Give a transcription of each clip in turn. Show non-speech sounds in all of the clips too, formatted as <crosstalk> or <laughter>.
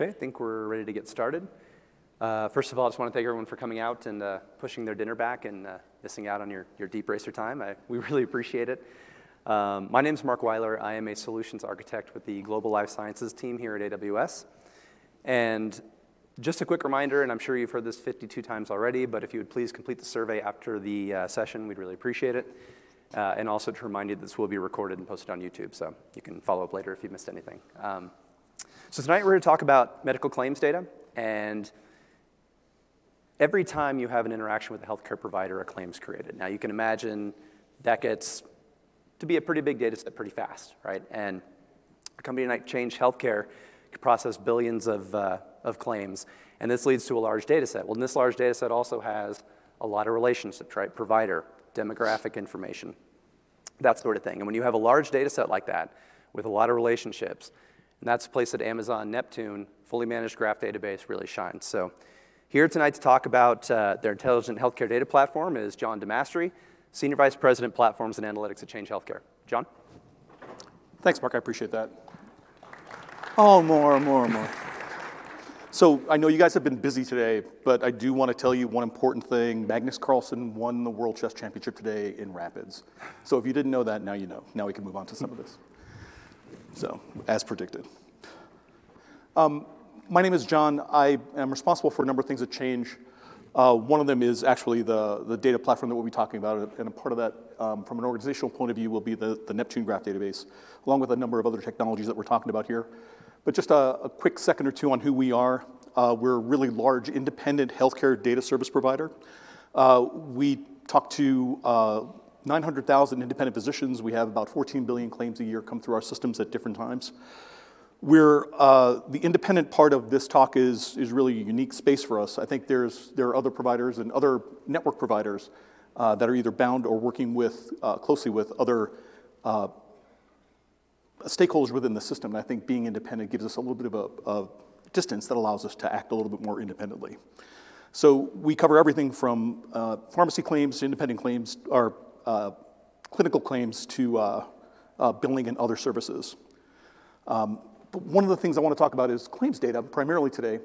Okay, I think we're ready to get started. Uh, first of all, I just want to thank everyone for coming out and uh, pushing their dinner back and uh, missing out on your, your DeepRacer time. I, we <laughs> really appreciate it. Um, my name is Mark Weiler. I am a solutions architect with the Global Life Sciences team here at AWS. And just a quick reminder, and I'm sure you've heard this 52 times already, but if you would please complete the survey after the uh, session, we'd really appreciate it. Uh, and also to remind you this will be recorded and posted on YouTube, so you can follow up later if you missed anything. Um, so tonight we're going to talk about medical claims data, and every time you have an interaction with a healthcare provider, a claim's created. Now you can imagine that gets to be a pretty big data set pretty fast, right? And a company like Change Healthcare can process billions of, uh, of claims, and this leads to a large data set. Well, this large data set also has a lot of relationships, right? Provider, demographic information, that sort of thing. And when you have a large data set like that with a lot of relationships, and that's a place that Amazon Neptune, fully managed graph database, really shines. So here tonight to talk about uh, their intelligent healthcare data platform is John DeMastri, Senior Vice President, Platforms and Analytics at Change Healthcare. John? Thanks, Mark. I appreciate that. Oh, more, more, more. <laughs> So I know you guys have been busy today, but I do want to tell you one important thing. Magnus Carlsen won the World Chess Championship today in Rapids. So if you didn't know that, now you know. Now we can move on to some of this. So, as predicted. Um, my name is John. I am responsible for a number of things that change. Uh, one of them is actually the, the data platform that we'll be talking about, and a part of that, um, from an organizational point of view, will be the, the Neptune Graph database, along with a number of other technologies that we're talking about here. But just a, a quick second or two on who we are. Uh, we're a really large independent healthcare data service provider. Uh, we talk to uh, 900,000 independent physicians. We have about 14 billion claims a year come through our systems at different times. We're, uh, the independent part of this talk is, is really a unique space for us. I think there's, there are other providers and other network providers uh, that are either bound or working with, uh, closely with other uh, stakeholders within the system. And I think being independent gives us a little bit of a, a distance that allows us to act a little bit more independently. So we cover everything from uh, pharmacy claims to independent claims, or clinical claims to uh, uh, billing and other services. Um, but one of the things I want to talk about is claims data, primarily today.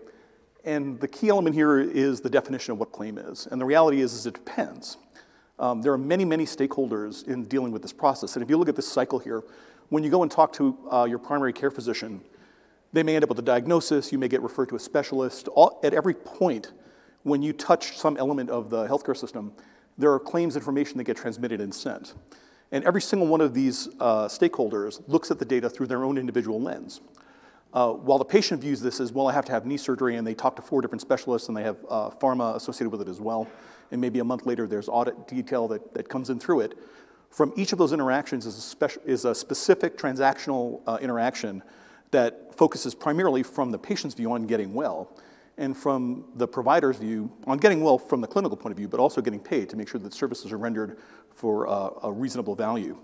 And the key element here is the definition of what claim is. And the reality is, is it depends. Um, there are many, many stakeholders in dealing with this process. And if you look at this cycle here, when you go and talk to uh, your primary care physician, they may end up with a diagnosis, you may get referred to a specialist. All, at every point, when you touch some element of the healthcare system, there are claims information that get transmitted and sent. And every single one of these uh, stakeholders looks at the data through their own individual lens. Uh, while the patient views this as, well, I have to have knee surgery, and they talk to four different specialists, and they have uh, pharma associated with it as well, and maybe a month later there's audit detail that, that comes in through it, from each of those interactions is a, speci- is a specific transactional uh, interaction that focuses primarily from the patient's view on getting well, and from the provider's view on getting well from the clinical point of view, but also getting paid to make sure that services are rendered for uh, a reasonable value.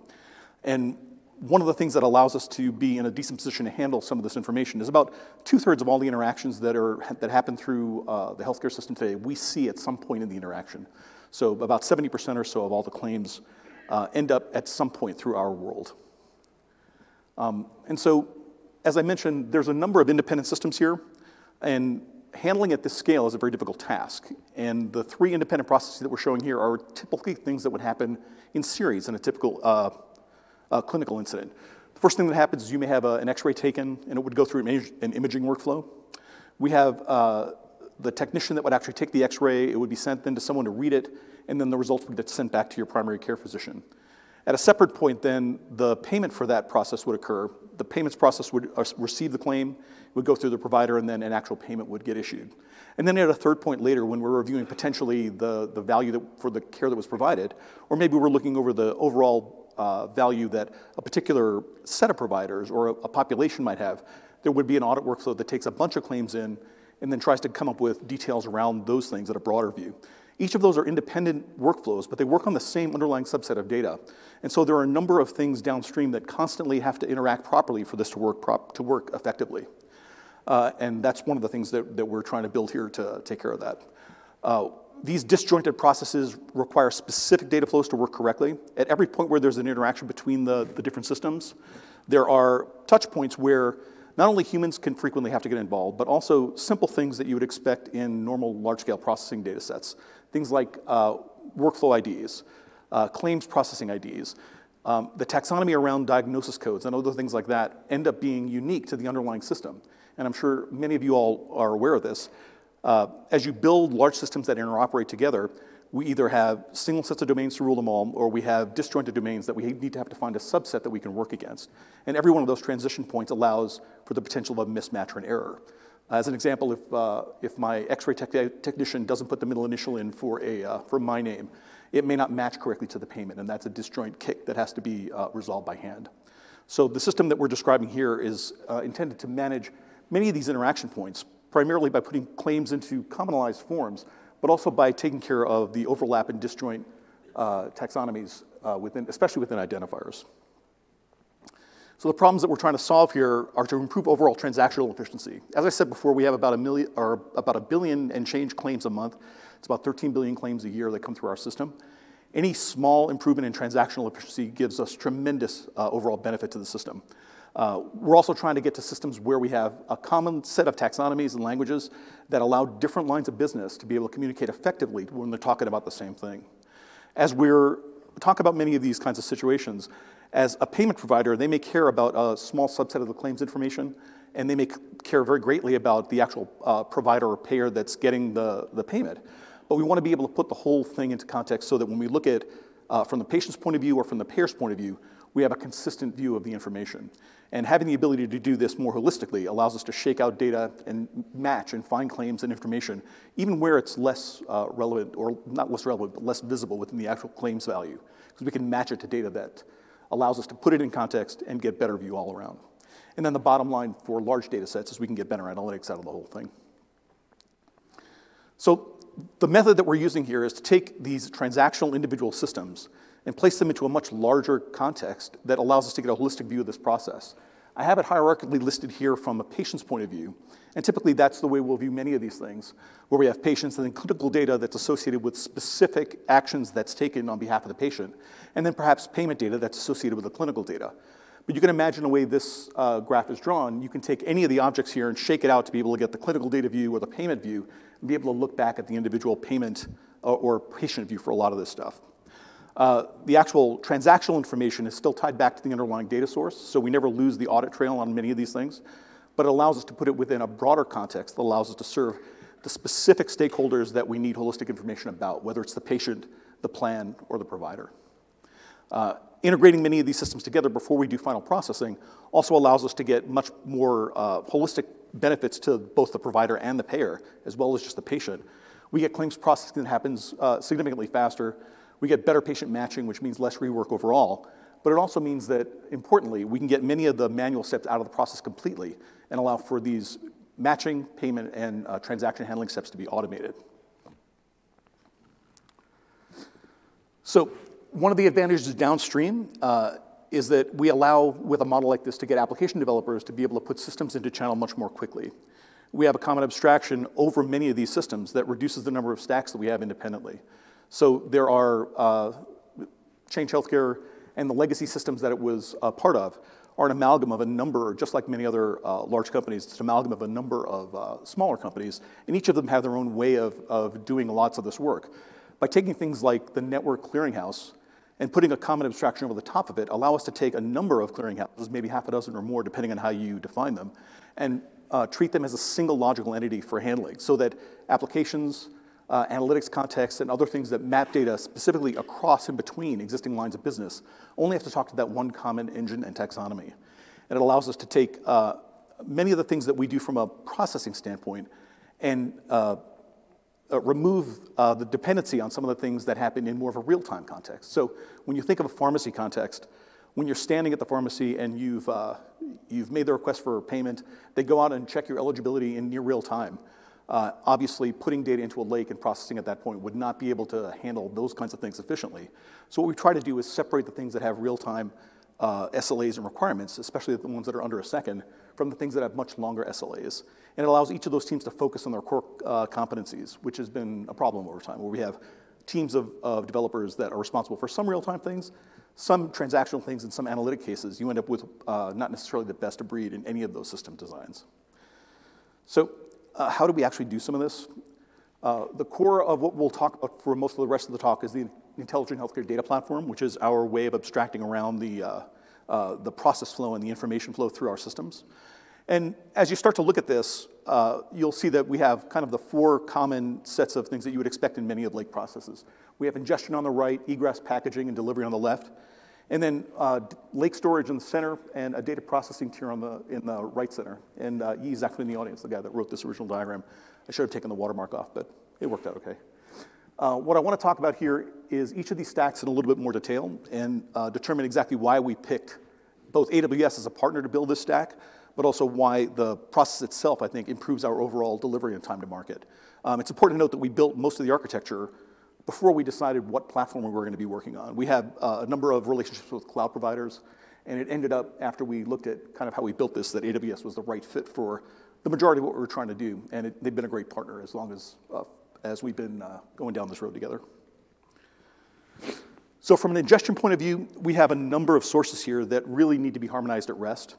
And one of the things that allows us to be in a decent position to handle some of this information is about two thirds of all the interactions that, are, that happen through uh, the healthcare system today, we see at some point in the interaction. So about 70% or so of all the claims uh, end up at some point through our world. Um, and so, as I mentioned, there's a number of independent systems here, and handling at this scale is a very difficult task. And the three independent processes that we're showing here are typically things that would happen in series in a typical uh, uh, clinical incident. The first thing that happens is you may have a, an x-ray taken and it would go through an imaging workflow. We have uh, the technician that would actually take the x-ray, it would be sent then to someone to read it, and then the results would get sent back to your primary care physician. At a separate point then, the payment for that process would occur. The payments process would uh, receive the claim, would go through the provider, and then an actual payment would get issued. And then at a third point later, when we're reviewing potentially the, the value that, for the care that was provided, or maybe we're looking over the overall uh, value that a particular set of providers or a, a population might have, there would be an audit workflow that takes a bunch of claims in and then tries to come up with details around those things at a broader view. Each of those are independent workflows, but they work on the same underlying subset of data. And so there are a number of things downstream that constantly have to interact properly for this to work, prop, to work effectively. Uh, and that's one of the things that, that we're trying to build here to take care of that. Uh, these disjointed processes require specific data flows to work correctly. At every point where there's an interaction between the, the different systems, there are touch points where not only humans can frequently have to get involved, but also simple things that you would expect in normal large-scale processing data sets. Things like uh, workflow IDs, uh, claims processing IDs, um, the taxonomy around diagnosis codes and other things like that end up being unique to the underlying system. And I'm sure many of you all are aware of this. Uh, as you build large systems that interoperate together, we either have single sets of domains to rule them all, or we have disjointed domains that we need to have to find a subset that we can work against. And every one of those transition points allows for the potential of a mismatch or an error. As an example, if, uh, if my x-ray technician doesn't put the middle initial in for, a, uh, for my name, it may not match correctly to the payment, and that's a disjoint kick that has to be uh, resolved by hand. So the system that we're describing here is uh, intended to manage many of these interaction points, primarily by putting claims into commonalized forms, but also by taking care of the overlap and disjoint uh, taxonomies, uh, within, especially within identifiers. So the problems that we're trying to solve here are to improve overall transactional efficiency. As I said before, we have about a million or about a billion and change claims a month. It's about 13 billion claims a year that come through our system. Any small improvement in transactional efficiency gives us tremendous uh, overall benefit to the system. Uh, we're also trying to get to systems where we have a common set of taxonomies and languages that allow different lines of business to be able to communicate effectively when they're talking about the same thing. As we're talk about many of these kinds of situations, as a payment provider, they may care about a small subset of the claims information, and they may care very greatly about the actual uh, provider or payer that's getting the, the payment. But we want to be able to put the whole thing into context so that when we look at uh, from the patient's point of view or from the payer's point of view, we have a consistent view of the information. And having the ability to do this more holistically allows us to shake out data and match and find claims and information, even where it's less uh, relevant, or not less relevant, but less visible within the actual claims value. Because we can match it to data that allows us to put it in context and get better view all around. And then the bottom line for large data sets is we can get better analytics out of the whole thing. So the method that we're using here is to take these transactional individual systems and place them into a much larger context that allows us to get a holistic view of this process. I have it hierarchically listed here from a patient's point of view, and typically that's the way we'll view many of these things, where we have patients and then clinical data that's associated with specific actions that's taken on behalf of the patient, and then perhaps payment data that's associated with the clinical data. But you can imagine the way this uh, graph is drawn, you can take any of the objects here and shake it out to be able to get the clinical data view or the payment view, and be able to look back at the individual payment or, or patient view for a lot of this stuff. Uh, the actual transactional information is still tied back to the underlying data source, so we never lose the audit trail on many of these things, but it allows us to put it within a broader context that allows us to serve the specific stakeholders that we need holistic information about, whether it's the patient, the plan, or the provider. Uh, integrating many of these systems together before we do final processing also allows us to get much more uh, holistic benefits to both the provider and the payer, as well as just the patient. We get claims processing that happens uh, significantly faster. We get better patient matching, which means less rework overall. But it also means that, importantly, we can get many of the manual steps out of the process completely and allow for these matching, payment, and uh, transaction handling steps to be automated. So one of the advantages downstream uh, is that we allow, with a model like this, to get application developers to be able to put systems into channel much more quickly. We have a common abstraction over many of these systems that reduces the number of stacks that we have independently. So there are uh, Change Healthcare and the legacy systems that it was a part of are an amalgam of a number, just like many other uh, large companies, it's an amalgam of a number of uh, smaller companies, and each of them have their own way of, of doing lots of this work. By taking things like the network clearinghouse and putting a common abstraction over the top of it allow us to take a number of clearinghouses, maybe half a dozen or more, depending on how you define them, and uh, treat them as a single logical entity for handling so that applications, uh, analytics contexts, and other things that map data specifically across and between existing lines of business only have to talk to that one common engine and taxonomy. And it allows us to take uh, many of the things that we do from a processing standpoint and uh, uh, remove uh, the dependency on some of the things that happen in more of a real-time context. So when you think of a pharmacy context, when you're standing at the pharmacy and you've, uh, you've made the request for payment, they go out and check your eligibility in near real time. Uh, obviously, putting data into a lake and processing at that point would not be able to handle those kinds of things efficiently. So what we try to do is separate the things that have real-time uh, SLAs and requirements, especially the ones that are under a second, from the things that have much longer SLAs. And it allows each of those teams to focus on their core uh, competencies, which has been a problem over time, where we have teams of, of developers that are responsible for some real-time things, some transactional things and some analytic cases, you end up with uh, not necessarily the best of breed in any of those system designs. So uh, how do we actually do some of this? Uh, the core of what we'll talk about for most of the rest of the talk is the Intelligent Healthcare Data Platform, which is our way of abstracting around the, uh, uh, the process flow and the information flow through our systems. And as you start to look at this, uh, you'll see that we have kind of the four common sets of things that you would expect in many of lake processes. We have ingestion on the right, egress, packaging, and delivery on the left. And then uh, lake storage in the center and a data processing tier on the, in the right center. And uh, is actually in the audience, the guy that wrote this original diagram. I should have taken the watermark off, but it worked out okay. Uh, what I want to talk about here is each of these stacks in a little bit more detail and uh, determine exactly why we picked both AWS as a partner to build this stack, but also why the process itself, I think, improves our overall delivery and time to market. Um, it's important to note that we built most of the architecture before we decided what platform we were going to be working on. We had uh, a number of relationships with cloud providers, and it ended up, after we looked at kind of how we built this, that AWS was the right fit for the majority of what we were trying to do, and it, they've been a great partner as long as, uh, as we've been uh, going down this road together. So from an ingestion point of view, we have a number of sources here that really need to be harmonized at rest.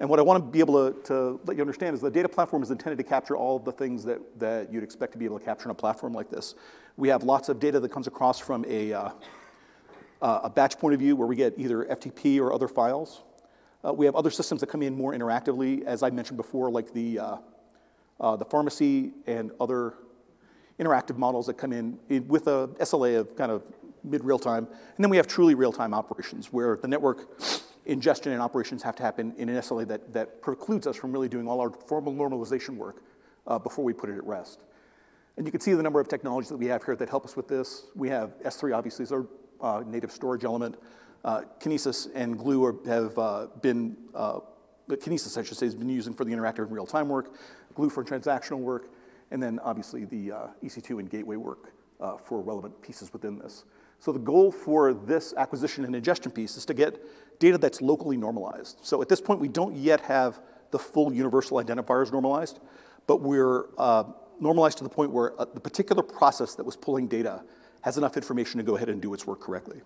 And what I want to be able to, to, let you understand is the data platform is intended to capture all the things that, that you'd expect to be able to capture on a platform like this. We have lots of data that comes across from a, uh, uh, a batch point of view where we get either FTP or other files. Uh, we have other systems that come in more interactively, as I mentioned before, like the, uh, uh, the pharmacy and other interactive models that come in, in with a SLA of kind of mid real time. And then we have truly real time operations where the network ingestion and operations have to happen in an SLA that, that precludes us from really doing all our formal normalization work uh, before we put it at rest. And you can see the number of technologies that we have here that help us with this. We have S3, obviously, is our uh, native storage element. Uh, Kinesis and Glue are, have uh, been, uh, Kinesis, I should say, has been using for the interactive and real-time work, Glue for transactional work, and then obviously the uh, EC2 and gateway work for relevant pieces within this. So the goal for this acquisition and ingestion piece is to get data that's locally normalized. So at this point, we don't yet have the full universal identifiers normalized, but we're uh, normalized to the point where uh, the particular process that was pulling data has enough information to go ahead and do its work correctly.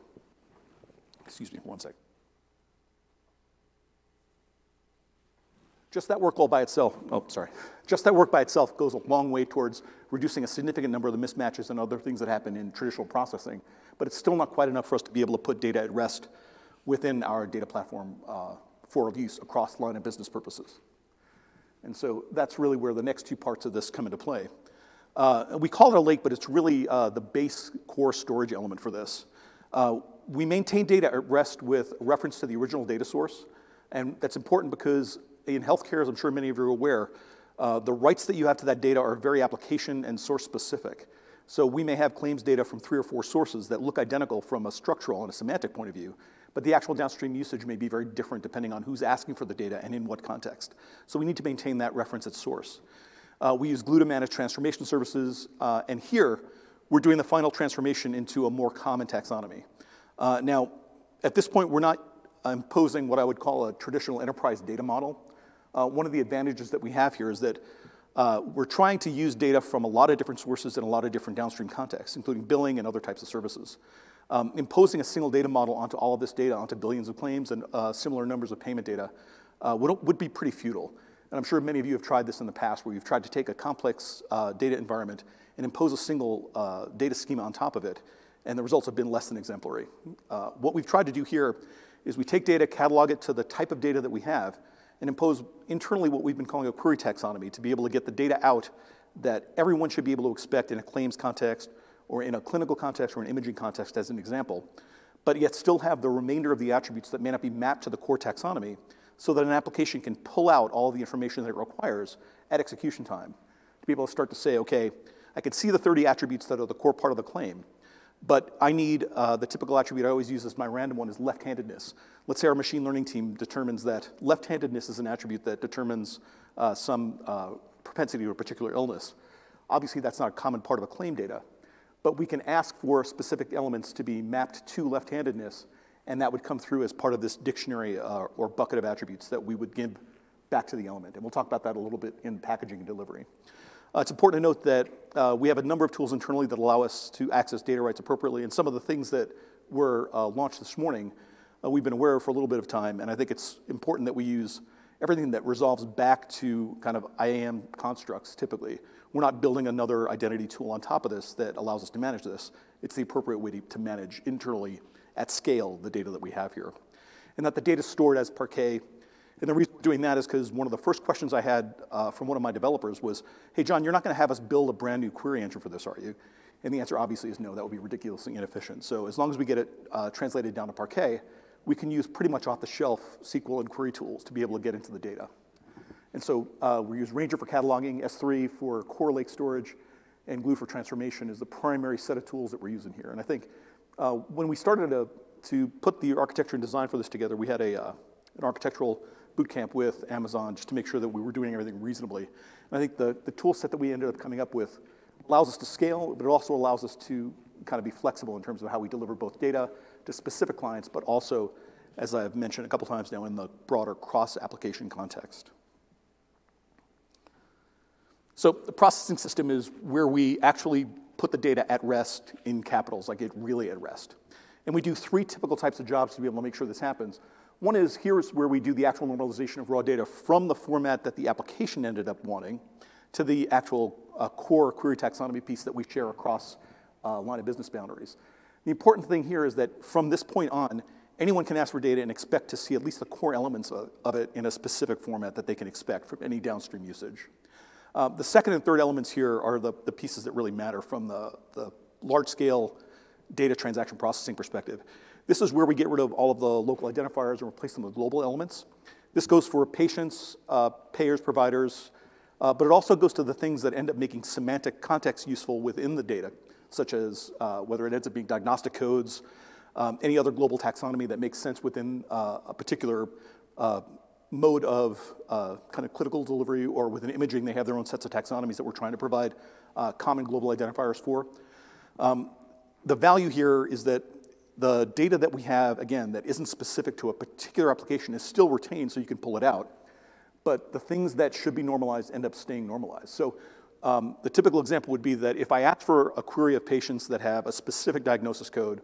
Excuse me for one sec. Just that work all by itself, oh, sorry. Just that work by itself goes a long way towards reducing a significant number of the mismatches and other things that happen in traditional processing but it's still not quite enough for us to be able to put data at rest within our data platform uh, for use across line of business purposes. And so that's really where the next two parts of this come into play. Uh, we call it a lake, but it's really uh, the base core storage element for this. Uh, we maintain data at rest with reference to the original data source, and that's important because in healthcare, as I'm sure many of you are aware, uh, the rights that you have to that data are very application and source specific. So we may have claims data from three or four sources that look identical from a structural and a semantic point of view, but the actual downstream usage may be very different depending on who's asking for the data and in what context. So we need to maintain that reference at source. Uh, we use Glue to manage transformation services, uh, and here we're doing the final transformation into a more common taxonomy. Uh, now, at this point, we're not imposing what I would call a traditional enterprise data model. Uh, one of the advantages that we have here is that uh, we're trying to use data from a lot of different sources in a lot of different downstream contexts, including billing and other types of services. Um, imposing a single data model onto all of this data, onto billions of claims and uh, similar numbers of payment data, uh, would, would be pretty futile. And I'm sure many of you have tried this in the past where you've tried to take a complex uh, data environment and impose a single uh, data schema on top of it, and the results have been less than exemplary. Uh, what we've tried to do here is we take data, catalog it to the type of data that we have, and impose internally what we've been calling a query taxonomy to be able to get the data out that everyone should be able to expect in a claims context or in a clinical context or an imaging context as an example, but yet still have the remainder of the attributes that may not be mapped to the core taxonomy so that an application can pull out all the information that it requires at execution time to be able to start to say, okay, I can see the 30 attributes that are the core part of the claim, but I need uh, the typical attribute I always use as my random one is left-handedness. Let's say our machine learning team determines that left-handedness is an attribute that determines uh, some uh, propensity to a particular illness. Obviously, that's not a common part of a claim data, but we can ask for specific elements to be mapped to left-handedness, and that would come through as part of this dictionary uh, or bucket of attributes that we would give back to the element. And we'll talk about that a little bit in packaging and delivery. Uh, it's important to note that uh, we have a number of tools internally that allow us to access data rights appropriately, and some of the things that were uh, launched this morning, uh, we've been aware of for a little bit of time, and I think it's important that we use everything that resolves back to kind of IAM constructs typically. We're not building another identity tool on top of this that allows us to manage this. It's the appropriate way to, to manage internally at scale the data that we have here. And that the data is stored as Parquet. And the reason we're doing that is because one of the first questions I had uh, from one of my developers was, hey, John, you're not going to have us build a brand new query engine for this, are you? And the answer obviously is no, that would be ridiculously inefficient. So as long as we get it uh, translated down to Parquet, we can use pretty much off-the-shelf SQL and query tools to be able to get into the data. And so uh, we use Ranger for cataloging, S3 for core lake storage, and Glue for transformation is the primary set of tools that we're using here. And I think uh, when we started to, to put the architecture and design for this together, we had a, uh, an architectural boot camp with Amazon just to make sure that we were doing everything reasonably. And I think the, the tool set that we ended up coming up with allows us to scale, but it also allows us to kind of be flexible in terms of how we deliver both data to specific clients, but also, as I've mentioned a couple times now, in the broader cross-application context. So the processing system is where we actually put the data at rest in capitals, like it really at rest. And we do three typical types of jobs to be able to make sure this happens. One is here's where we do the actual normalization of raw data from the format that the application ended up wanting to the actual uh, core query taxonomy piece that we share across uh, line of business boundaries. The important thing here is that from this point on, anyone can ask for data and expect to see at least the core elements of, of it in a specific format that they can expect from any downstream usage. Uh, the second and third elements here are the, the pieces that really matter from the, the large scale data transaction processing perspective. This is where we get rid of all of the local identifiers and replace them with global elements. This goes for patients, uh, payers, providers, uh, but it also goes to the things that end up making semantic context useful within the data, such as uh, whether it ends up being diagnostic codes, um, any other global taxonomy that makes sense within uh, a particular uh, mode of uh, kind of clinical delivery or within imaging, they have their own sets of taxonomies that we're trying to provide uh, common global identifiers for. Um, the value here is that the data that we have, again, that isn't specific to a particular application is still retained so you can pull it out. But the things that should be normalized end up staying normalized. So um, the typical example would be that if I ask for a query of patients that have a specific diagnosis code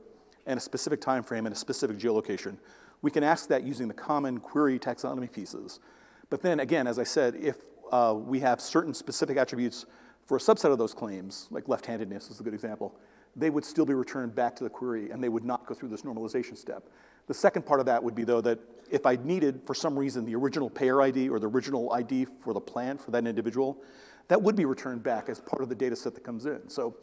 and a specific time frame and a specific geolocation, we can ask that using the common query taxonomy pieces. But then again, as I said, if uh, we have certain specific attributes for a subset of those claims, like left-handedness is a good example, they would still be returned back to the query and they would not go through this normalization step. The second part of that would be though that if I needed, for some reason, the original payer ID or the original ID for the plan for that individual, that would be returned back as part of the data set that comes in. So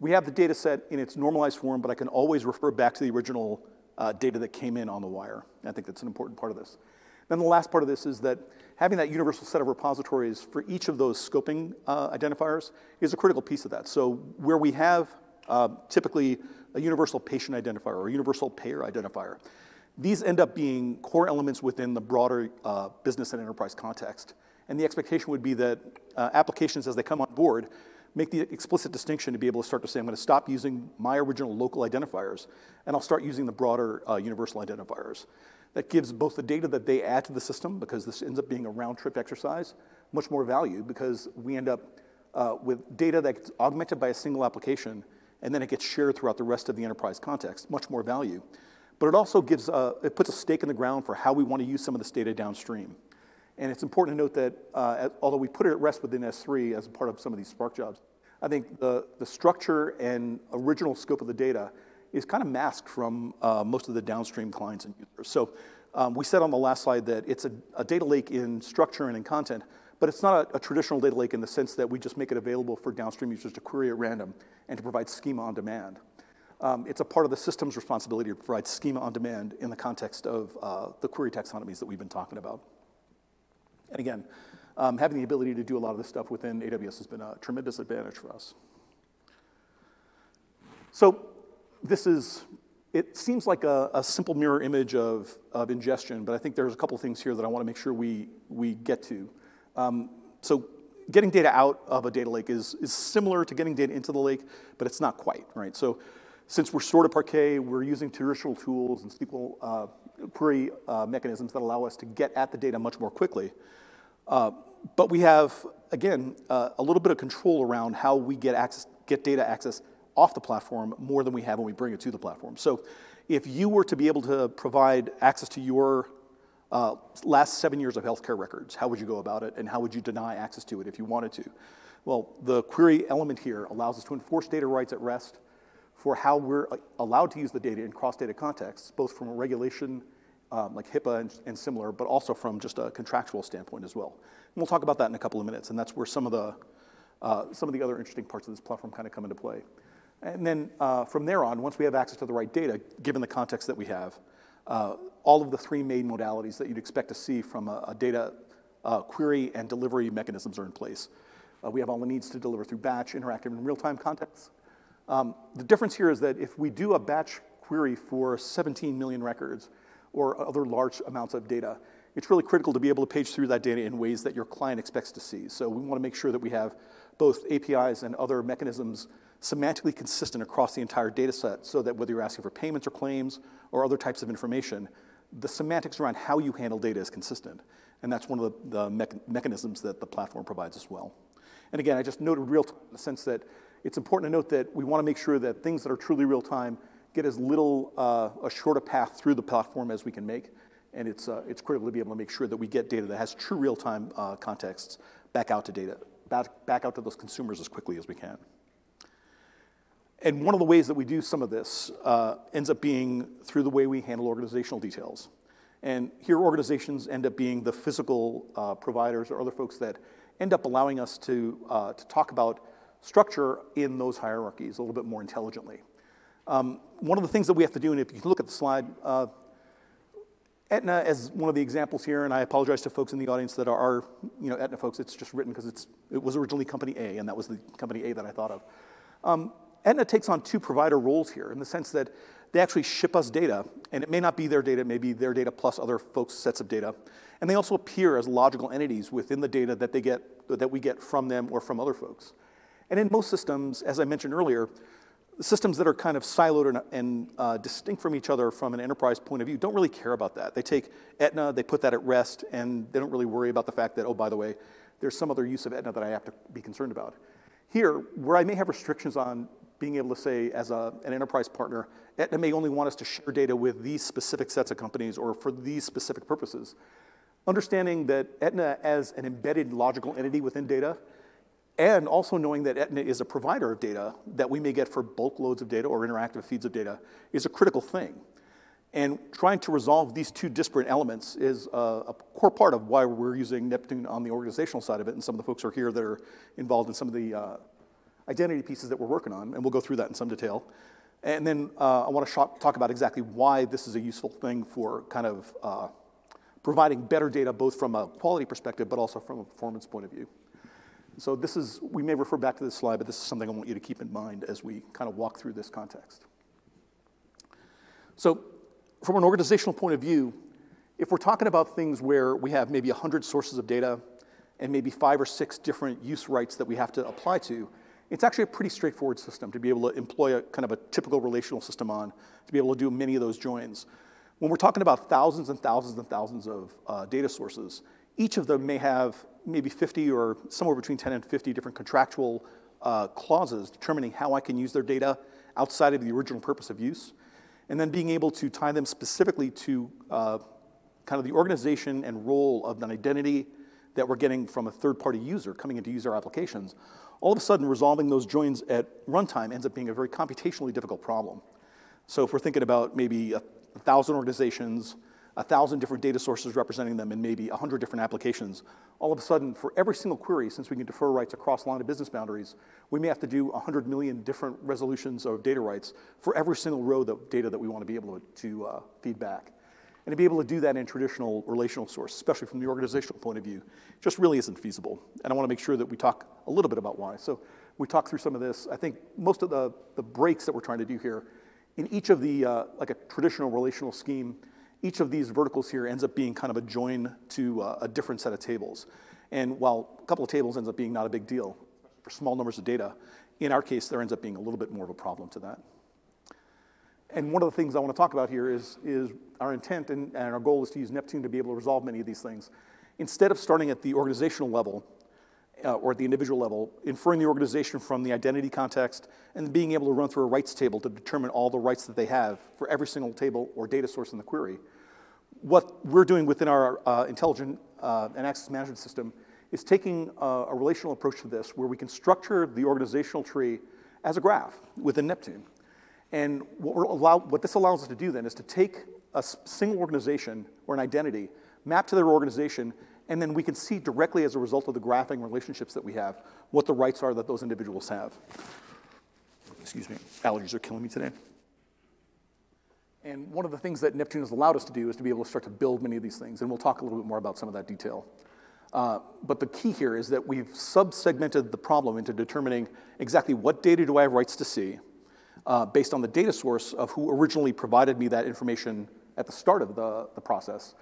we have the data set in its normalized form, but I can always refer back to the original uh, data that came in on the wire. I think that's an important part of this. Then the last part of this is that having that universal set of repositories for each of those scoping uh, identifiers is a critical piece of that. So where we have uh, typically a universal patient identifier or universal payer identifier, these end up being core elements within the broader uh, business and enterprise context. And the expectation would be that uh, applications as they come on board make the explicit distinction to be able to start to say, I'm going to stop using my original local identifiers, and I'll start using the broader uh, universal identifiers. That gives both the data that they add to the system, because this ends up being a round trip exercise, much more value because we end up uh, with data that's augmented by a single application, and then it gets shared throughout the rest of the enterprise context, much more value. But it also gives, uh, it puts a stake in the ground for how we want to use some of this data downstream. And it's important to note that uh, although we put it at rest within S3 as part of some of these Spark jobs, I think the, the structure and original scope of the data is kind of masked from uh, most of the downstream clients and users. So um, we said on the last slide that it's a, a, data lake in structure and in content, but it's not a, a, traditional data lake in the sense that we just make it available for downstream users to query at random and to provide schema on demand. Um, it's a part of the system's responsibility to provide schema on demand in the context of uh, the query taxonomies that we've been talking about. And again, um, having the ability to do a lot of this stuff within AWS has been a tremendous advantage for us. So this is, it seems like a, a simple mirror image of, of ingestion, but I think there's a couple things here that I want to make sure we, we get to. Um, so getting data out of a data lake is, is similar to getting data into the lake, but it's not quite, right? So since we're sort of Parquet, we're using traditional tools and SQL uh, query uh, mechanisms that allow us to get at the data much more quickly. Uh, but we have, again, uh, a little bit of control around how we get, access, get data access off the platform more than we have when we bring it to the platform. So if you were to be able to provide access to your uh, last seven years of healthcare records, how would you go about it, and how would you deny access to it if you wanted to? Well, the query element here allows us to enforce data rights at rest for how we're uh, allowed to use the data in cross-data contexts, both from a regulation um, like HIPAA and, and, similar, but also from just a contractual standpoint as well. And we'll talk about that in a couple of minutes, and that's where some of the, uh, some of the other interesting parts of this platform kind of come into play. And then uh, from there on, once we have access to the right data, given the context that we have, uh, all of the three main modalities that you'd expect to see from a, a data uh, query and delivery mechanisms are in place. Uh, we have all the needs to deliver through batch, interactive, and real-time contexts. Um, the difference here is that if we do a batch query for 17 million records or other large amounts of data, it's really critical to be able to page through that data in ways that your client expects to see. So we want to make sure that we have both APIs and other mechanisms semantically consistent across the entire data set so that whether you're asking for payments or claims or other types of information, the semantics around how you handle data is consistent. And that's one of the, the me mechanisms that the platform provides as well. And again, I just noted real time in the sense that it's important to note that we want to make sure that things that are truly real time get as little, uh, a shorter path through the platform as we can make. And it's, uh, it's critical to be able to make sure that we get data that has true real time uh, contexts back out to data, back, back out to those consumers as quickly as we can. And one of the ways that we do some of this uh, ends up being through the way we handle organizational details. And here, organizations end up being the physical uh, providers or other folks that end up allowing us to, uh, to talk about structure in those hierarchies a little bit more intelligently. Um, one of the things that we have to do, and if you look at the slide, uh, Aetna as one of the examples here, and I apologize to folks in the audience that are, you know, Aetna folks, it's just written because it was originally Company A, and that was the Company A that I thought of. Um, Aetna takes on two provider roles here in the sense that they actually ship us data, and it may not be their data, it may be their data plus other folks' sets of data. And they also appear as logical entities within the data that, they get, that we get from them or from other folks. And in most systems, as I mentioned earlier, systems that are kind of siloed and, and uh, distinct from each other from an enterprise point of view don't really care about that. They take Aetna, they put that at rest, and they don't really worry about the fact that, oh, by the way, there's some other use of Aetna that I have to be concerned about. Here, where I may have restrictions on being able to say as a, an enterprise partner, Aetna may only want us to share data with these specific sets of companies or for these specific purposes. Understanding that Aetna as an embedded logical entity within data, and also knowing that Aetna is a provider of data that we may get for bulk loads of data or interactive feeds of data is a critical thing. And trying to resolve these two disparate elements is a, a, core part of why we're using Neptune on the organizational side of it, and some of the folks are here that are involved in some of the uh, identity pieces that we're working on, and we'll go through that in some detail. And then uh, I want to talk about exactly why this is a useful thing for kind of uh, providing better data, both from a quality perspective, but also from a performance point of view. So this is, we may refer back to this slide, but this is something I want you to keep in mind as we kind of walk through this context. So from an organizational point of view, if we're talking about things where we have maybe 100 sources of data and maybe five or six different use rights that we have to apply to, it's actually a pretty straightforward system to be able to employ a kind of a typical relational system on, to be able to do many of those joins. When we're talking about thousands and thousands and thousands of uh, data sources, each of them may have maybe 50 or somewhere between 10 and 50 different contractual uh, clauses determining how I can use their data outside of the original purpose of use, and then being able to tie them specifically to uh, kind of the organization and role of an identity that we're getting from a third-party user coming into user applications, all of a sudden resolving those joins at runtime ends up being a very computationally difficult problem. So if we're thinking about maybe a, a thousand organizations, a thousand different data sources representing them in maybe a hundred different applications, all of a sudden for every single query, since we can defer rights across line of business boundaries, we may have to do 100 million different resolutions of data rights for every single row of data that we want to be able to, to uh, feed back. And to be able to do that in traditional relational source, especially from the organizational point of view, just really isn't feasible. And I want to make sure that we talk a little bit about why. So we talk through some of this. I think most of the, the breaks that we're trying to do here, in each of the, uh, like a traditional relational scheme, each of these verticals here ends up being kind of a join to uh, a different set of tables. And while a couple of tables ends up being not a big deal for small numbers of data, in our case, there ends up being a little bit more of a problem to that. And one of the things I want to talk about here is, is our intent and, and our goal is to use Neptune to be able to resolve many of these things. Instead of starting at the organizational level uh, or at the individual level, inferring the organization from the identity context, and being able to run through a rights table to determine all the rights that they have for every single table or data source in the query. What we're doing within our uh, intelligent uh, and access management system is taking a, a relational approach to this where we can structure the organizational tree as a graph within Neptune. And what, we're allow, what, this allows us to do then is to take a single organization or an identity, map to their organization, and then we can see directly as a result of the graphing relationships that we have what the rights are that those individuals have. Excuse me, allergies are killing me today. And one of the things that Neptune has allowed us to do is to be able to start to build many of these things, and we'll talk a little bit more about some of that detail. Uh, but the key here is that we've sub-segmented the problem into determining exactly what data do I have rights to see uh, based on the data source of who originally provided me that information at the start of the, the process,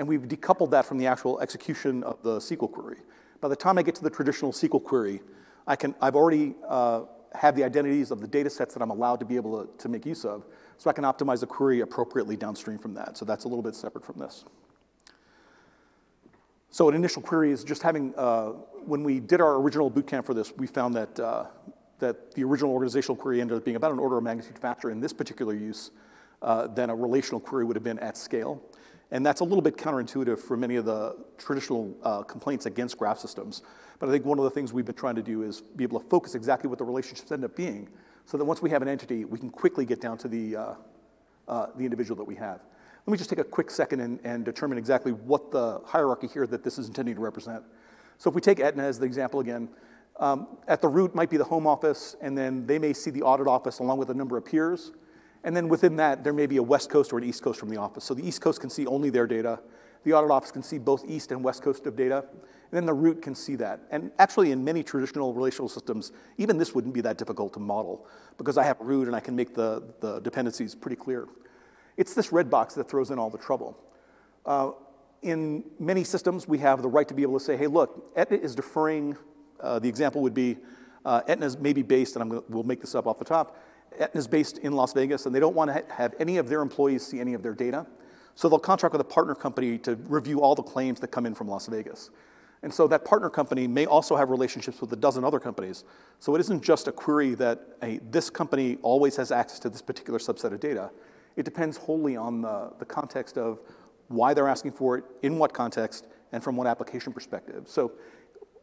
and we've decoupled that from the actual execution of the SQL query. By the time I get to the traditional SQL query, I can, I've already uh, have the identities of the data sets that I'm allowed to be able to, to make use of, so I can optimize the query appropriately downstream from that. So that's a little bit separate from this. So an initial query is just having, uh, when we did our original bootcamp for this, we found that, uh, that the original organizational query ended up being about an order of magnitude faster in this particular use uh, than a relational query would have been at scale. And that's a little bit counterintuitive for many of the traditional uh, complaints against graph systems. But I think one of the things we've been trying to do is be able to focus exactly what the relationships end up being so that once we have an entity, we can quickly get down to the, uh, uh, the individual that we have. Let me just take a quick second and, and, determine exactly what the hierarchy here that this is intending to represent. So if we take Aetna as the example again, um, at the root might be the home office, and then they may see the audit office along with a number of peers. And then within that, there may be a West Coast or an East Coast from the office. So the East Coast can see only their data. The audit office can see both East and West Coast of data. And then the root can see that. And actually, in many traditional relational systems, even this wouldn't be that difficult to model because I have root and I can make the, the dependencies pretty clear. It's this red box that throws in all the trouble. Uh, in many systems, we have the right to be able to say, hey, look, Aetna is deferring, uh, the example would be, uh, maybe based, and I'm gonna, we'll make this up off the top, Aetna is based in Las Vegas, and they don't want to ha have any of their employees see any of their data. So they'll contract with a partner company to review all the claims that come in from Las Vegas. And so that partner company may also have relationships with a dozen other companies. So it isn't just a query that hey, this company always has access to this particular subset of data. It depends wholly on the, the context of why they're asking for it, in what context, and from what application perspective. So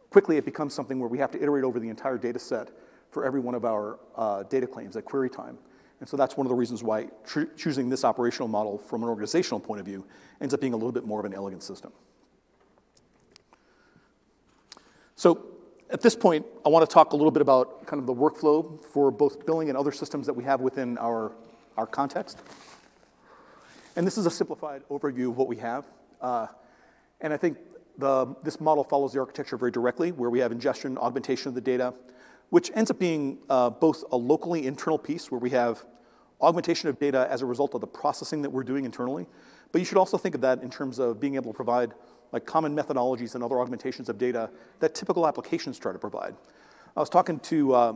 quickly it becomes something where we have to iterate over the entire data set for every one of our uh, data claims at query time. And so that's one of the reasons why choosing this operational model from an organizational point of view ends up being a little bit more of an elegant system. So at this point, I want to talk a little bit about kind of the workflow for both billing and other systems that we have within our, our context. And this is a simplified overview of what we have. Uh, and I think the, this model follows the architecture very directly, where we have ingestion, augmentation of the data, which ends up being uh, both a locally internal piece, where we have augmentation of data as a result of the processing that we're doing internally. But you should also think of that in terms of being able to provide like common methodologies and other augmentations of data that typical applications try to provide. I was talking to uh,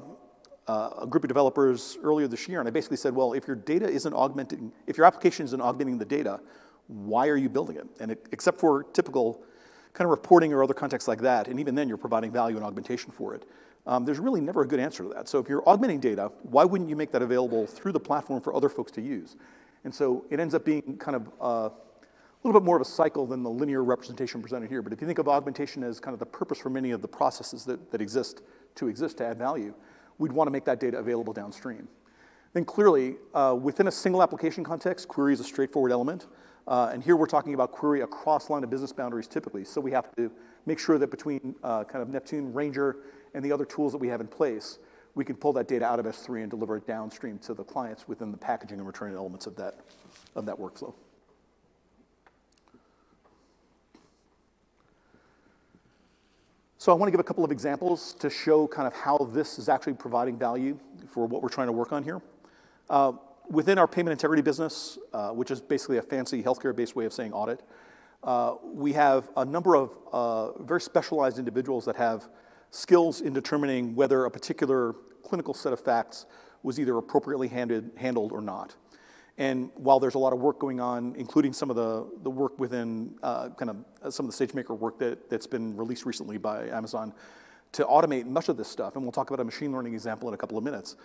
uh, a group of developers earlier this year, and I basically said, well, if your data isn't augmenting, if your application isn't augmenting the data, why are you building it? And it, except for typical kind of reporting or other contexts like that, and even then you're providing value and augmentation for it. Um, there's really never a good answer to that. So if you're augmenting data, why wouldn't you make that available through the platform for other folks to use? And so it ends up being kind of uh, a little bit more of a cycle than the linear representation presented here. But if you think of augmentation as kind of the purpose for many of the processes that, that exist to exist to add value, we'd want to make that data available downstream. Then clearly, uh, within a single application context, query is a straightforward element. Uh, and here we're talking about query across line of business boundaries typically. So we have to make sure that between uh, kind of Neptune, Ranger, and the other tools that we have in place, we can pull that data out of S3 and deliver it downstream to the clients within the packaging and returning elements of that, of that workflow. So I want to give a couple of examples to show kind of how this is actually providing value for what we're trying to work on here. Uh, within our payment integrity business, uh, which is basically a fancy healthcare-based way of saying audit, uh, we have a number of uh, very specialized individuals that have skills in determining whether a particular clinical set of facts was either appropriately handed, handled or not. And while there's a lot of work going on, including some of the, the work within uh, kind of some of the SageMaker work that, that's been released recently by Amazon, to automate much of this stuff, and we'll talk about a machine learning example in a couple of minutes.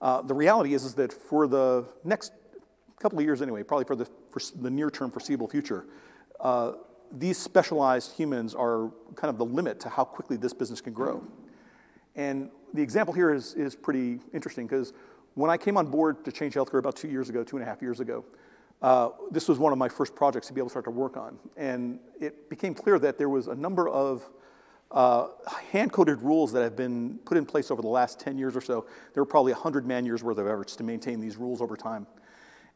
Uh, the reality is, is that for the next couple of years anyway, probably for the, for the near-term foreseeable future, uh, these specialized humans are kind of the limit to how quickly this business can grow. And the example here is, is pretty interesting because when I came on board to change healthcare about two years ago, two and a half years ago, uh, this was one of my first projects to be able to start to work on. And it became clear that there was a number of uh, hand-coded rules that have been put in place over the last 10 years or so. There were probably 100 man-years worth of efforts to maintain these rules over time.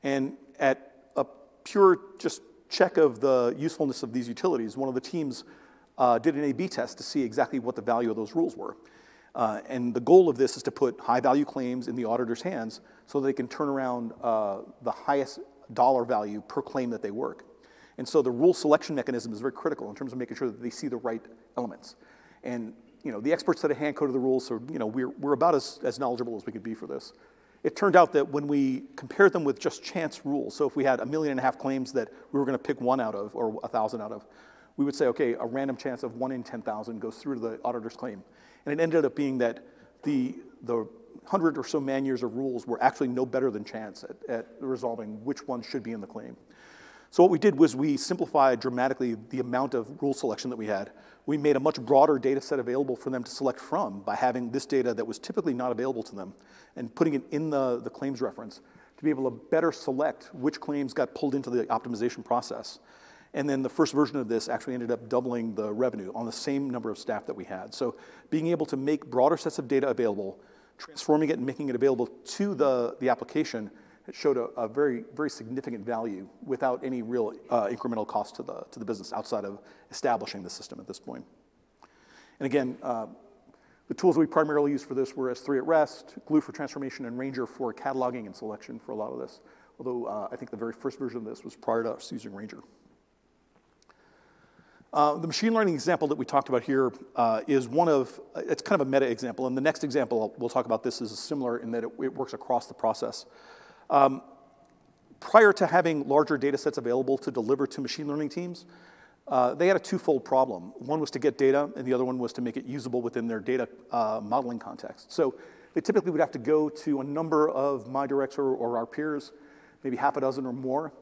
And at a pure just check of the usefulness of these utilities, one of the teams uh, did an A-B test to see exactly what the value of those rules were. Uh, and the goal of this is to put high-value claims in the auditor's hands so they can turn around uh, the highest dollar value per claim that they work. And so the rule selection mechanism is very critical in terms of making sure that they see the right elements. And you know, the experts that have hand-coded the rules, so you know, we're, we're about as, as knowledgeable as we could be for this. It turned out that when we compared them with just chance rules, so if we had a million and a half claims that we were going to pick one out of or a thousand out of, we would say, okay, a random chance of one in 10,000 goes through to the auditor's claim. And it ended up being that the, the hundred or so man years of rules were actually no better than chance at, at resolving which one should be in the claim. So what we did was we simplified dramatically the amount of rule selection that we had. We made a much broader data set available for them to select from by having this data that was typically not available to them and putting it in the, the claims reference to be able to better select which claims got pulled into the optimization process. And then the first version of this actually ended up doubling the revenue on the same number of staff that we had. So being able to make broader sets of data available, transforming it and making it available to the, the application showed a, a, very, very significant value without any real uh, incremental cost to the, to the business outside of establishing the system at this point. And again, uh, the tools we primarily used for this were S3 at rest, Glue for transformation, and Ranger for cataloging and selection for a lot of this. Although uh, I think the very first version of this was prior to us using Ranger. Uh, the machine learning example that we talked about here uh, is one of, it's kind of a meta example, and the next example we'll talk about this is similar in that it, it works across the process. Um, prior to having larger data sets available to deliver to machine learning teams, uh, they had a twofold problem. One was to get data, and the other one was to make it usable within their data uh, modeling context. So they typically would have to go to a number of my directs or, or our peers, maybe half a dozen or more,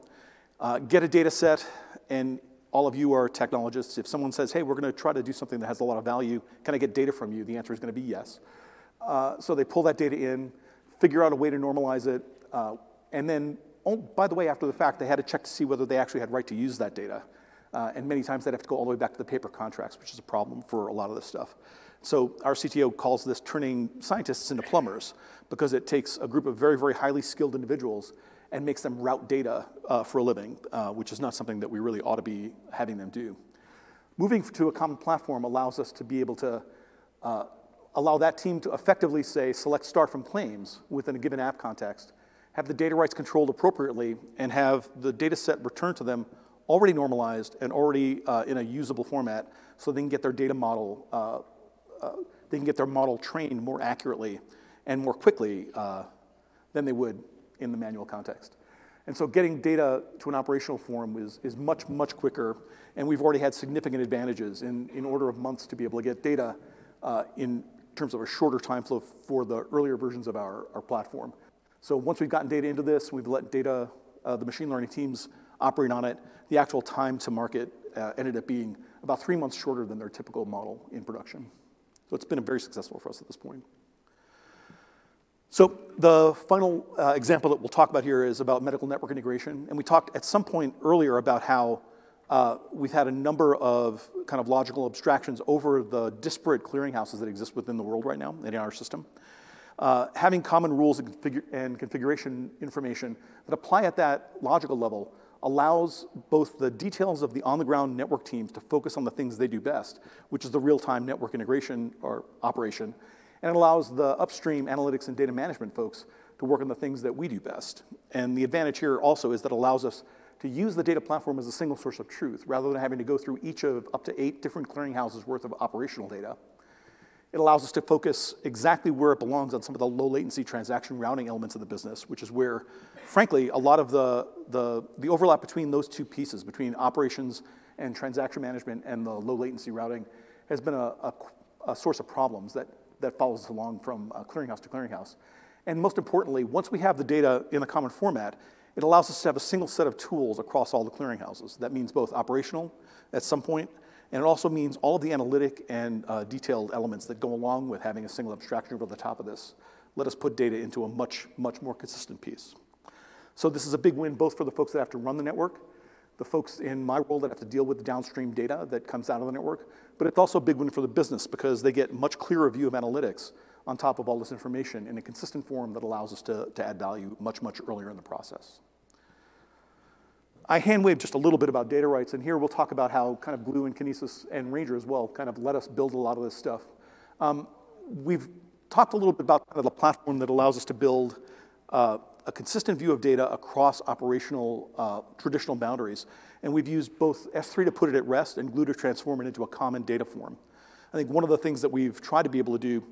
uh, get a data set, and all of you are technologists. If someone says, hey, we're going to try to do something that has a lot of value, can I get data from you? The answer is going to be yes. Uh, so they pull that data in, figure out a way to normalize it, uh, and then, oh, by the way, after the fact, they had to check to see whether they actually had right to use that data. Uh, and many times they'd have to go all the way back to the paper contracts, which is a problem for a lot of this stuff. So our CTO calls this turning scientists into plumbers because it takes a group of very, very highly skilled individuals and makes them route data uh, for a living, uh, which is not something that we really ought to be having them do. Moving to a common platform allows us to be able to uh, allow that team to effectively say, select start from claims within a given app context, have the data rights controlled appropriately, and have the data set returned to them already normalized and already uh, in a usable format so they can get their data model, uh, uh, they can get their model trained more accurately and more quickly uh, than they would in the manual context. And so getting data to an operational form is, is much, much quicker, and we've already had significant advantages in, in order of months to be able to get data uh, in terms of a shorter time flow for the earlier versions of our, our platform. So once we've gotten data into this, we've let data, uh, the machine learning teams operate on it. The actual time to market uh, ended up being about three months shorter than their typical model in production. So it's been very successful for us at this point. So the final uh, example that we'll talk about here is about medical network integration. And we talked at some point earlier about how uh, we've had a number of kind of logical abstractions over the disparate clearinghouses that exist within the world right now and in our system. Uh, having common rules and, and configuration information that apply at that logical level allows both the details of the on-the-ground network teams to focus on the things they do best, which is the real-time network integration or operation, and it allows the upstream analytics and data management folks to work on the things that we do best. And the advantage here also is that it allows us to use the data platform as a single source of truth, rather than having to go through each of up to eight different clearinghouses worth of operational data. It allows us to focus exactly where it belongs on some of the low latency transaction routing elements of the business, which is where, frankly, a lot of the, the, the overlap between those two pieces, between operations and transaction management and the low latency routing, has been a, a a source of problems that, that follows along from uh, clearinghouse to clearinghouse. And most importantly, once we have the data in a common format, it allows us to have a single set of tools across all the clearinghouses. That means both operational at some point, and it also means all of the analytic and uh, detailed elements that go along with having a single abstraction over the top of this. Let us put data into a much, much more consistent piece. So this is a big win both for the folks that have to run the network, the folks in my role that have to deal with the downstream data that comes out of the network, but it's also a big win for the business because they get much clearer view of analytics on top of all this information in a consistent form that allows us to, to add value much, much earlier in the process. I hand waved just a little bit about data rights, and here we'll talk about how kind of Glue and Kinesis and Ranger as well kind of let us build a lot of this stuff. Um, we've talked a little bit about kind of the platform that allows us to build uh, a consistent view of data across operational uh, traditional boundaries. And we've used both S3 to put it at rest and Glue to transform it into a common data form. I think one of the things that we've tried to be able to do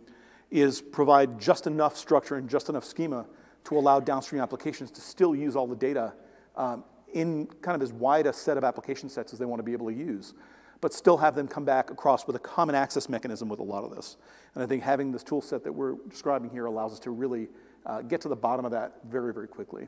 is provide just enough structure and just enough schema to allow downstream applications to still use all the data um, in kind of as wide a set of application sets as they want to be able to use, but still have them come back across with a common access mechanism with a lot of this. And I think having this tool set that we're describing here allows us to really uh, get to the bottom of that very, very quickly.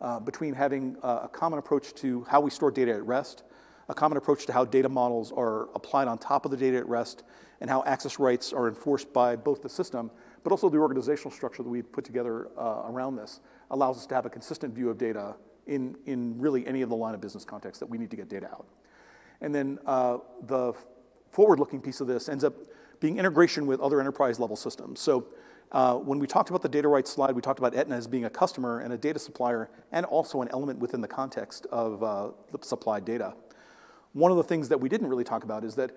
Uh, between having uh, a common approach to how we store data at rest, a common approach to how data models are applied on top of the data at rest, and how access rights are enforced by both the system, but also the organizational structure that we've put together uh, around this allows us to have a consistent view of data in, in really any of the line of business context that we need to get data out. And then uh, the forward-looking piece of this ends up being integration with other enterprise level systems. So uh, when we talked about the data rights slide, we talked about Aetna as being a customer and a data supplier and also an element within the context of uh, the supplied data. One of the things that we didn't really talk about is that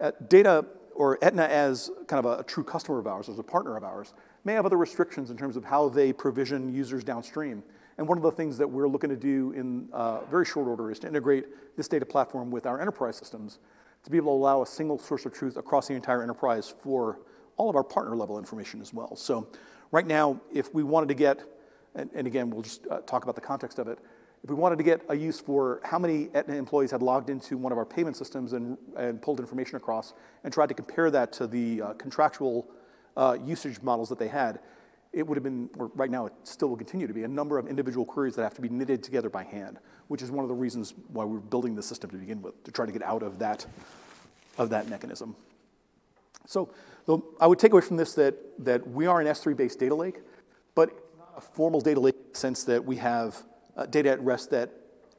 uh, data or Aetna as kind of a, a, true customer of ours, as a partner of ours, may have other restrictions in terms of how they provision users downstream. And one of the things that we're looking to do in uh, very short order is to integrate this data platform with our enterprise systems to be able to allow a single source of truth across the entire enterprise for all of our partner level information as well. So right now, if we wanted to get, and, and again, we'll just uh, talk about the context of it, if we wanted to get a use for how many Aetna employees had logged into one of our payment systems and, and pulled information across and tried to compare that to the uh, contractual uh, usage models that they had, it would have been, or right now it still will continue to be, a number of individual queries that have to be knitted together by hand, which is one of the reasons why we're building the system to begin with, to try to get out of that, of that mechanism. So I would take away from this that, that we are an S3-based data lake, but a formal data lake in the sense that we have uh, data at rest that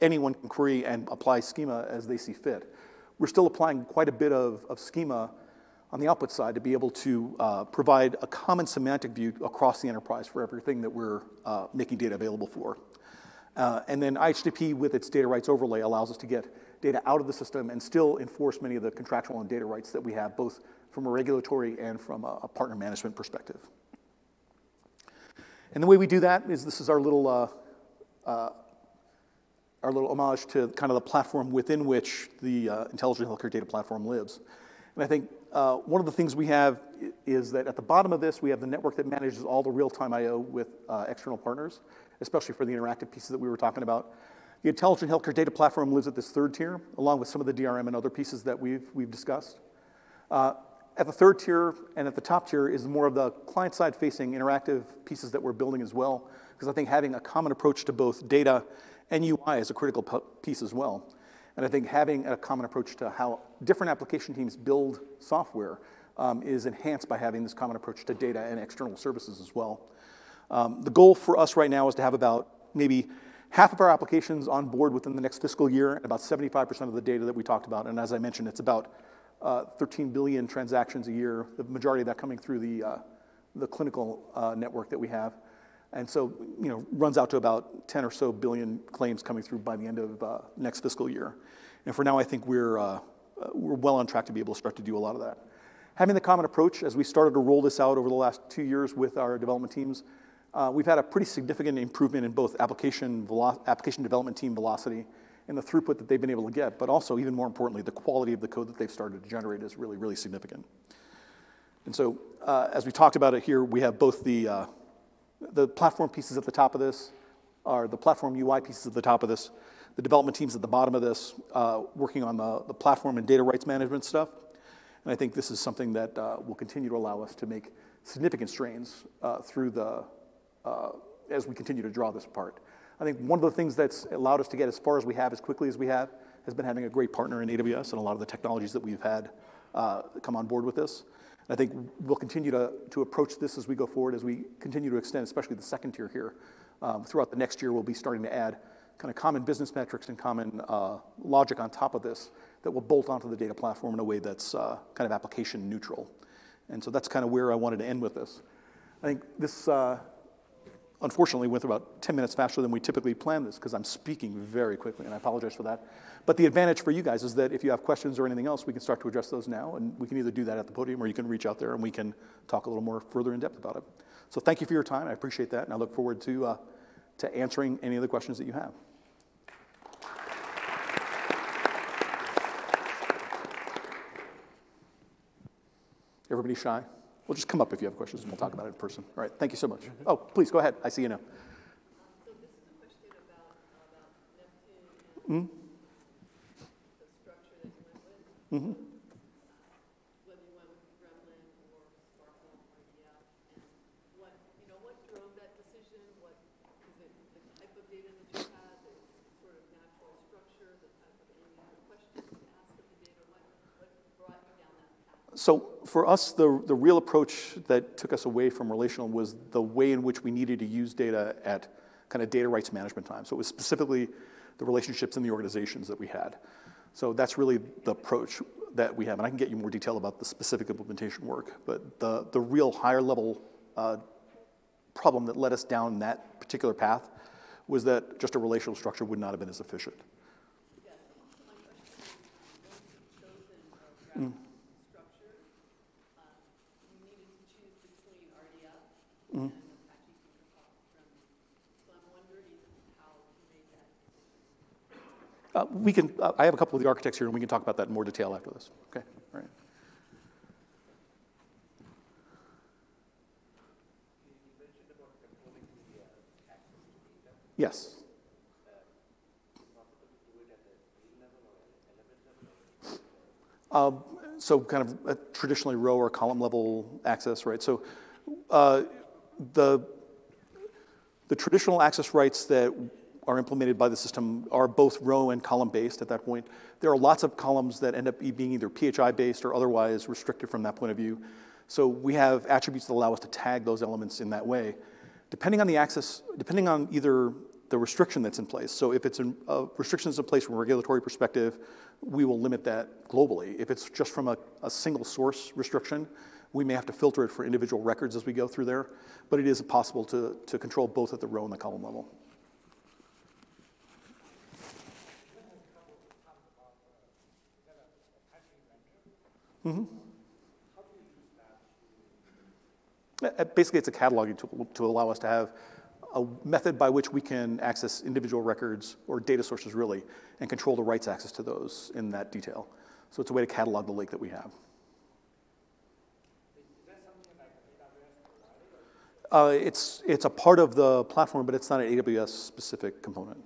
anyone can query and apply schema as they see fit. We're still applying quite a bit of, of schema on the output side to be able to uh, provide a common semantic view across the enterprise for everything that we're uh, making data available for. Uh, and then IHDP with its data rights overlay allows us to get data out of the system and still enforce many of the contractual and data rights that we have, both from a regulatory and from a, a partner management perspective. And the way we do that is this is our little, uh, uh, our little homage to kind of the platform within which the uh, intelligent healthcare data platform lives. And I think uh, one of the things we have is that at the bottom of this, we have the network that manages all the real-time I.O. with uh, external partners, especially for the interactive pieces that we were talking about. The intelligent healthcare data platform lives at this third tier, along with some of the DRM and other pieces that we've, we've discussed. Uh, at the third tier and at the top tier is more of the client-side facing interactive pieces that we're building as well, because I think having a common approach to both data and UI is a critical piece as well. And I think having a common approach to how different application teams build software um, is enhanced by having this common approach to data and external services as well. Um, the goal for us right now is to have about maybe half of our applications on board within the next fiscal year and about 75% of the data that we talked about. And as I mentioned, it's about uh, 13 billion transactions a year, the majority of that coming through the, uh, the clinical uh, network that we have. And so, you know, runs out to about 10 or so billion claims coming through by the end of uh, next fiscal year. And for now, I think we're, uh, we're well on track to be able to start to do a lot of that. Having the common approach, as we started to roll this out over the last two years with our development teams, uh, we've had a pretty significant improvement in both application, application development team velocity and the throughput that they've been able to get, but also, even more importantly, the quality of the code that they've started to generate is really, really significant. And so, uh, as we talked about it here, we have both the, uh, the platform pieces at the top of this, are the platform UI pieces at the top of this, the development teams at the bottom of this, uh, working on the, the platform and data rights management stuff. And I think this is something that uh, will continue to allow us to make significant strains uh, through the, uh, as we continue to draw this apart. I think one of the things that's allowed us to get as far as we have, as quickly as we have, has been having a great partner in AWS and a lot of the technologies that we've had uh, come on board with this. And I think we'll continue to, to approach this as we go forward, as we continue to extend, especially the second tier here. Um, throughout the next year, we'll be starting to add kind of common business metrics and common uh, logic on top of this that will bolt onto the data platform in a way that's uh, kind of application neutral. And so that's kind of where I wanted to end with this. I think this, uh, unfortunately, went about 10 minutes faster than we typically plan this because I'm speaking very quickly, and I apologize for that. But the advantage for you guys is that if you have questions or anything else, we can start to address those now, and we can either do that at the podium or you can reach out there and we can talk a little more further in depth about it. So thank you for your time. I appreciate that, and I look forward to, uh, to answering any of the questions that you have. Everybody shy? Well, just come up if you have questions and we'll talk about it in person. All right, thank you so much. Mm-hmm. Oh, please go ahead. I see you now. So this is a question about, about Neptune and the structure that you went with. Whether you went with Gremlin or SPARQL or EF, and what, you know, what drove that decision? What, is it the type of data that you had, the sort of natural structure, the type of, any kind of questions to ask of the data? What, what brought you down that path? So for us, the, the real approach that took us away from relational was the way in which we needed to use data at kind of data rights management time. So it was specifically the relationships in the organizations that we had. So that's really the approach that we have. And I can get you more detail about the specific implementation work. But the, the real higher level uh, problem that led us down that particular path was that just a relational structure would not have been as efficient. Yes, my question is, once you've chosen a graph structure, um, you needed to choose between RDF and Apache TinkerPop Gremlin. So I'm wondering how you made that decision. Uh, we can, uh, I have a couple of the architects here, and we can talk about that in more detail after this. Okay, all right. Yes. Um, So kind of a traditionally row or column level access, right? So uh, the, the traditional access rights that are implemented by the system are both row and column based at that point. There are lots of columns that end up being either PHI based or otherwise restricted from that point of view. So we have attributes that allow us to tag those elements in that way. Depending on the access, depending on either the restriction that's in place. So if it's in, uh, restrictions in place from a regulatory perspective, we will limit that globally. If it's just from a, a single source restriction, we may have to filter it for individual records as we go through there. But it is possible to, to control both at the row and the column level. Uh, Basically, it's a cataloging tool to allow us to have a method by which we can access individual records or data sources really and control the rights access to those in that detail. So it's a way to catalog the lake that we have. Uh, it's, it's a part of the platform, but it's not an AWS specific component.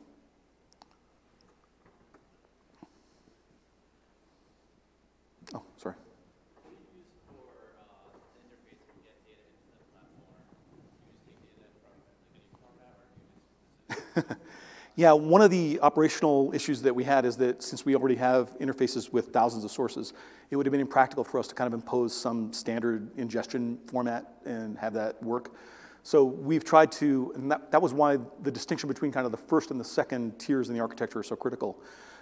Oh, sorry. <laughs> Yeah, one of the operational issues that we had is that since we already have interfaces with thousands of sources, it would have been impractical for us to kind of impose some standard ingestion format and have that work. So we've tried to, and that, that was why the distinction between kind of the first and the second tiers in the architecture is so critical.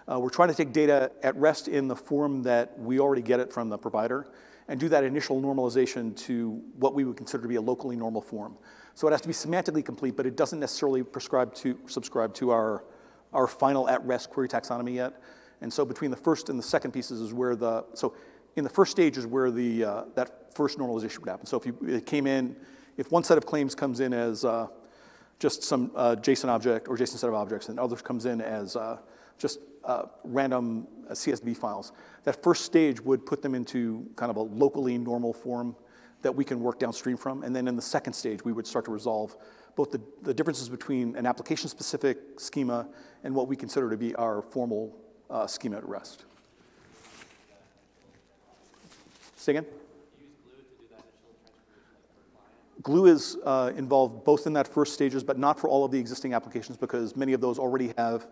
Uh, we're trying to take data at rest in the form that we already get it from the provider and do that initial normalization to what we would consider to be a locally normal form. So it has to be semantically complete, but it doesn't necessarily prescribe to, subscribe to our, our final at-rest query taxonomy yet. And so between the first and the second pieces is where the, so in the first stage is where the, uh, that first normalization would happen. So if you, it came in, if one set of claims comes in as uh, just some uh, JSON object or JSON set of objects, and others comes in as uh, just uh, random uh, CSV files, that first stage would put them into kind of a locally normal form that we can work downstream from. And then in the second stage, we would start to resolve both the, the differences between an application-specific schema and what we consider to be our formal schema at rest. Say again? Glue is uh, involved both in that first stages, but not for all of the existing applications because many of those already have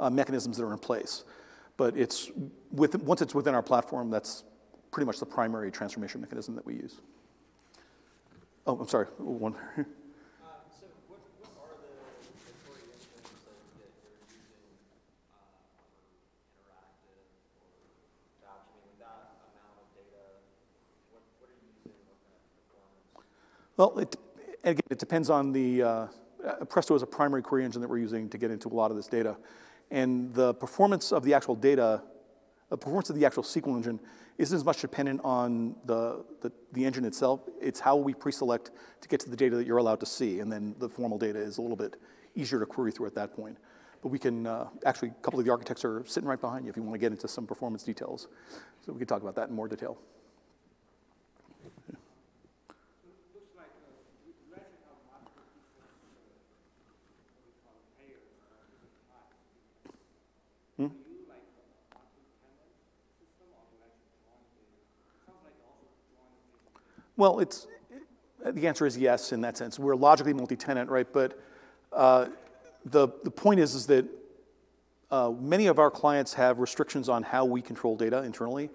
uh, mechanisms that are in place. But it's with, once it's within our platform, that's pretty much the primary transformation mechanism that we use. Oh, I'm sorry, one. Uh, So what, what are the, the query engines that, that you're using, uh, for interactive or documenting with that amount of data? What, what are you using, what kind of performance? Well, it, again, it depends on the, uh, uh, Presto is a primary query engine that we're using to get into a lot of this data. And the performance of the actual data, the performance of the actual SQL engine isn't as much dependent on the, the, the engine itself. It's how we pre-select to get to the data that you're allowed to see. And then the formal data is a little bit easier to query through at that point. But we can, uh, actually, a couple of the architects are sitting right behind you if you want to get into some performance details. So we can talk about that in more detail. looks like uh, you you actually have multiple different, uh, what we call payers, uh, different types. Hmm? Do you like a multi-tenant system or do you actually join the, sounds like you also join the patient. Well, it's, the answer is yes in that sense. We're logically multi-tenant, right? But uh, the, the point is, is that uh, many of our clients have restrictions on how we control data internally,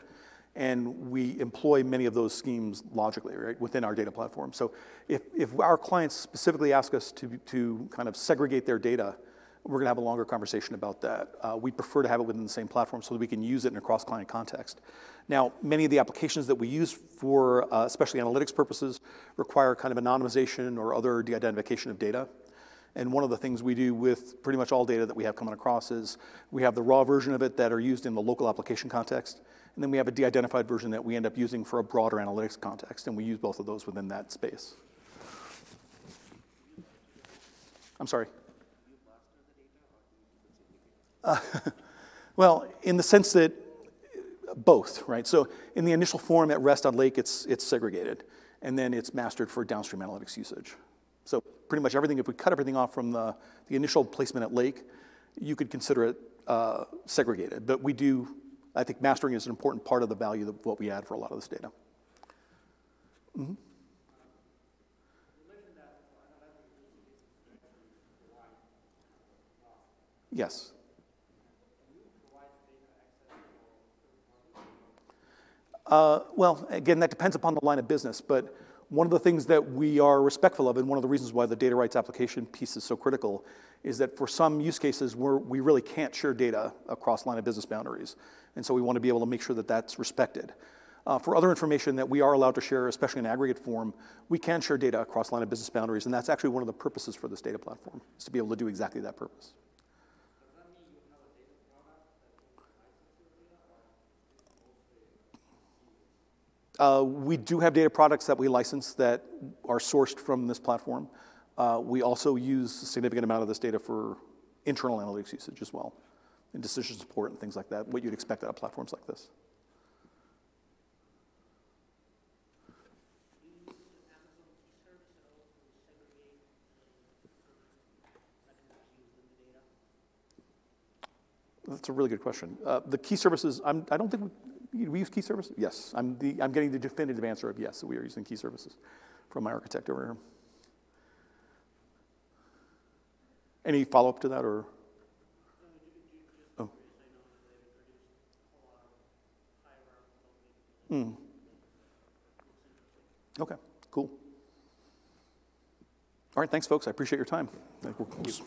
and we employ many of those schemes logically, right, within our data platform. So if, if our clients specifically ask us to, to kind of segregate their data, we're gonna have a longer conversation about that. Uh, we prefer to have it within the same platform so that we can use it in a cross-client context. Now, many of the applications that we use for, uh, especially analytics purposes, require kind of anonymization or other de-identification of data. And one of the things we do with pretty much all data that we have coming across is we have the raw version of it that are used in the local application context, and then we have a de-identified version that we end up using for a broader analytics context, and we use both of those within that space. I'm sorry. Uh, <laughs> well, in the sense that both, right? So in the initial form at rest on lake, it's, it's segregated, and then it's mastered for downstream analytics usage. So pretty much everything, if we cut everything off from the, the initial placement at lake, you could consider it uh, segregated. But we do, I think mastering is an important part of the value of what we add for a lot of this data. Mhm. Yes. Uh, well, again, that depends upon the line of business, but one of the things that we are respectful of, and one of the reasons why the data rights application piece is so critical, is that for some use cases we're, we really can't share data across line of business boundaries. And so we want to be able to make sure that that's respected. Uh, for other information that we are allowed to share, especially in aggregate form, we can share data across line of business boundaries, and that's actually one of the purposes for this data platform, is to be able to do exactly that purpose. Uh, we do have data products that we license that are sourced from this platform. Uh, we also use a significant amount of this data for internal analytics usage as well, and decision support and things like that, what you'd expect out of platforms like this. That's a really good question. Uh, the key services, I'm, I don't think we, use key services. Yes, I'm, the, I'm getting the definitive answer of yes, we are using key services from my architect over here. Any follow up to that or? Oh. Hmm. Okay, cool. All right, thanks, folks. I appreciate your time. We're close.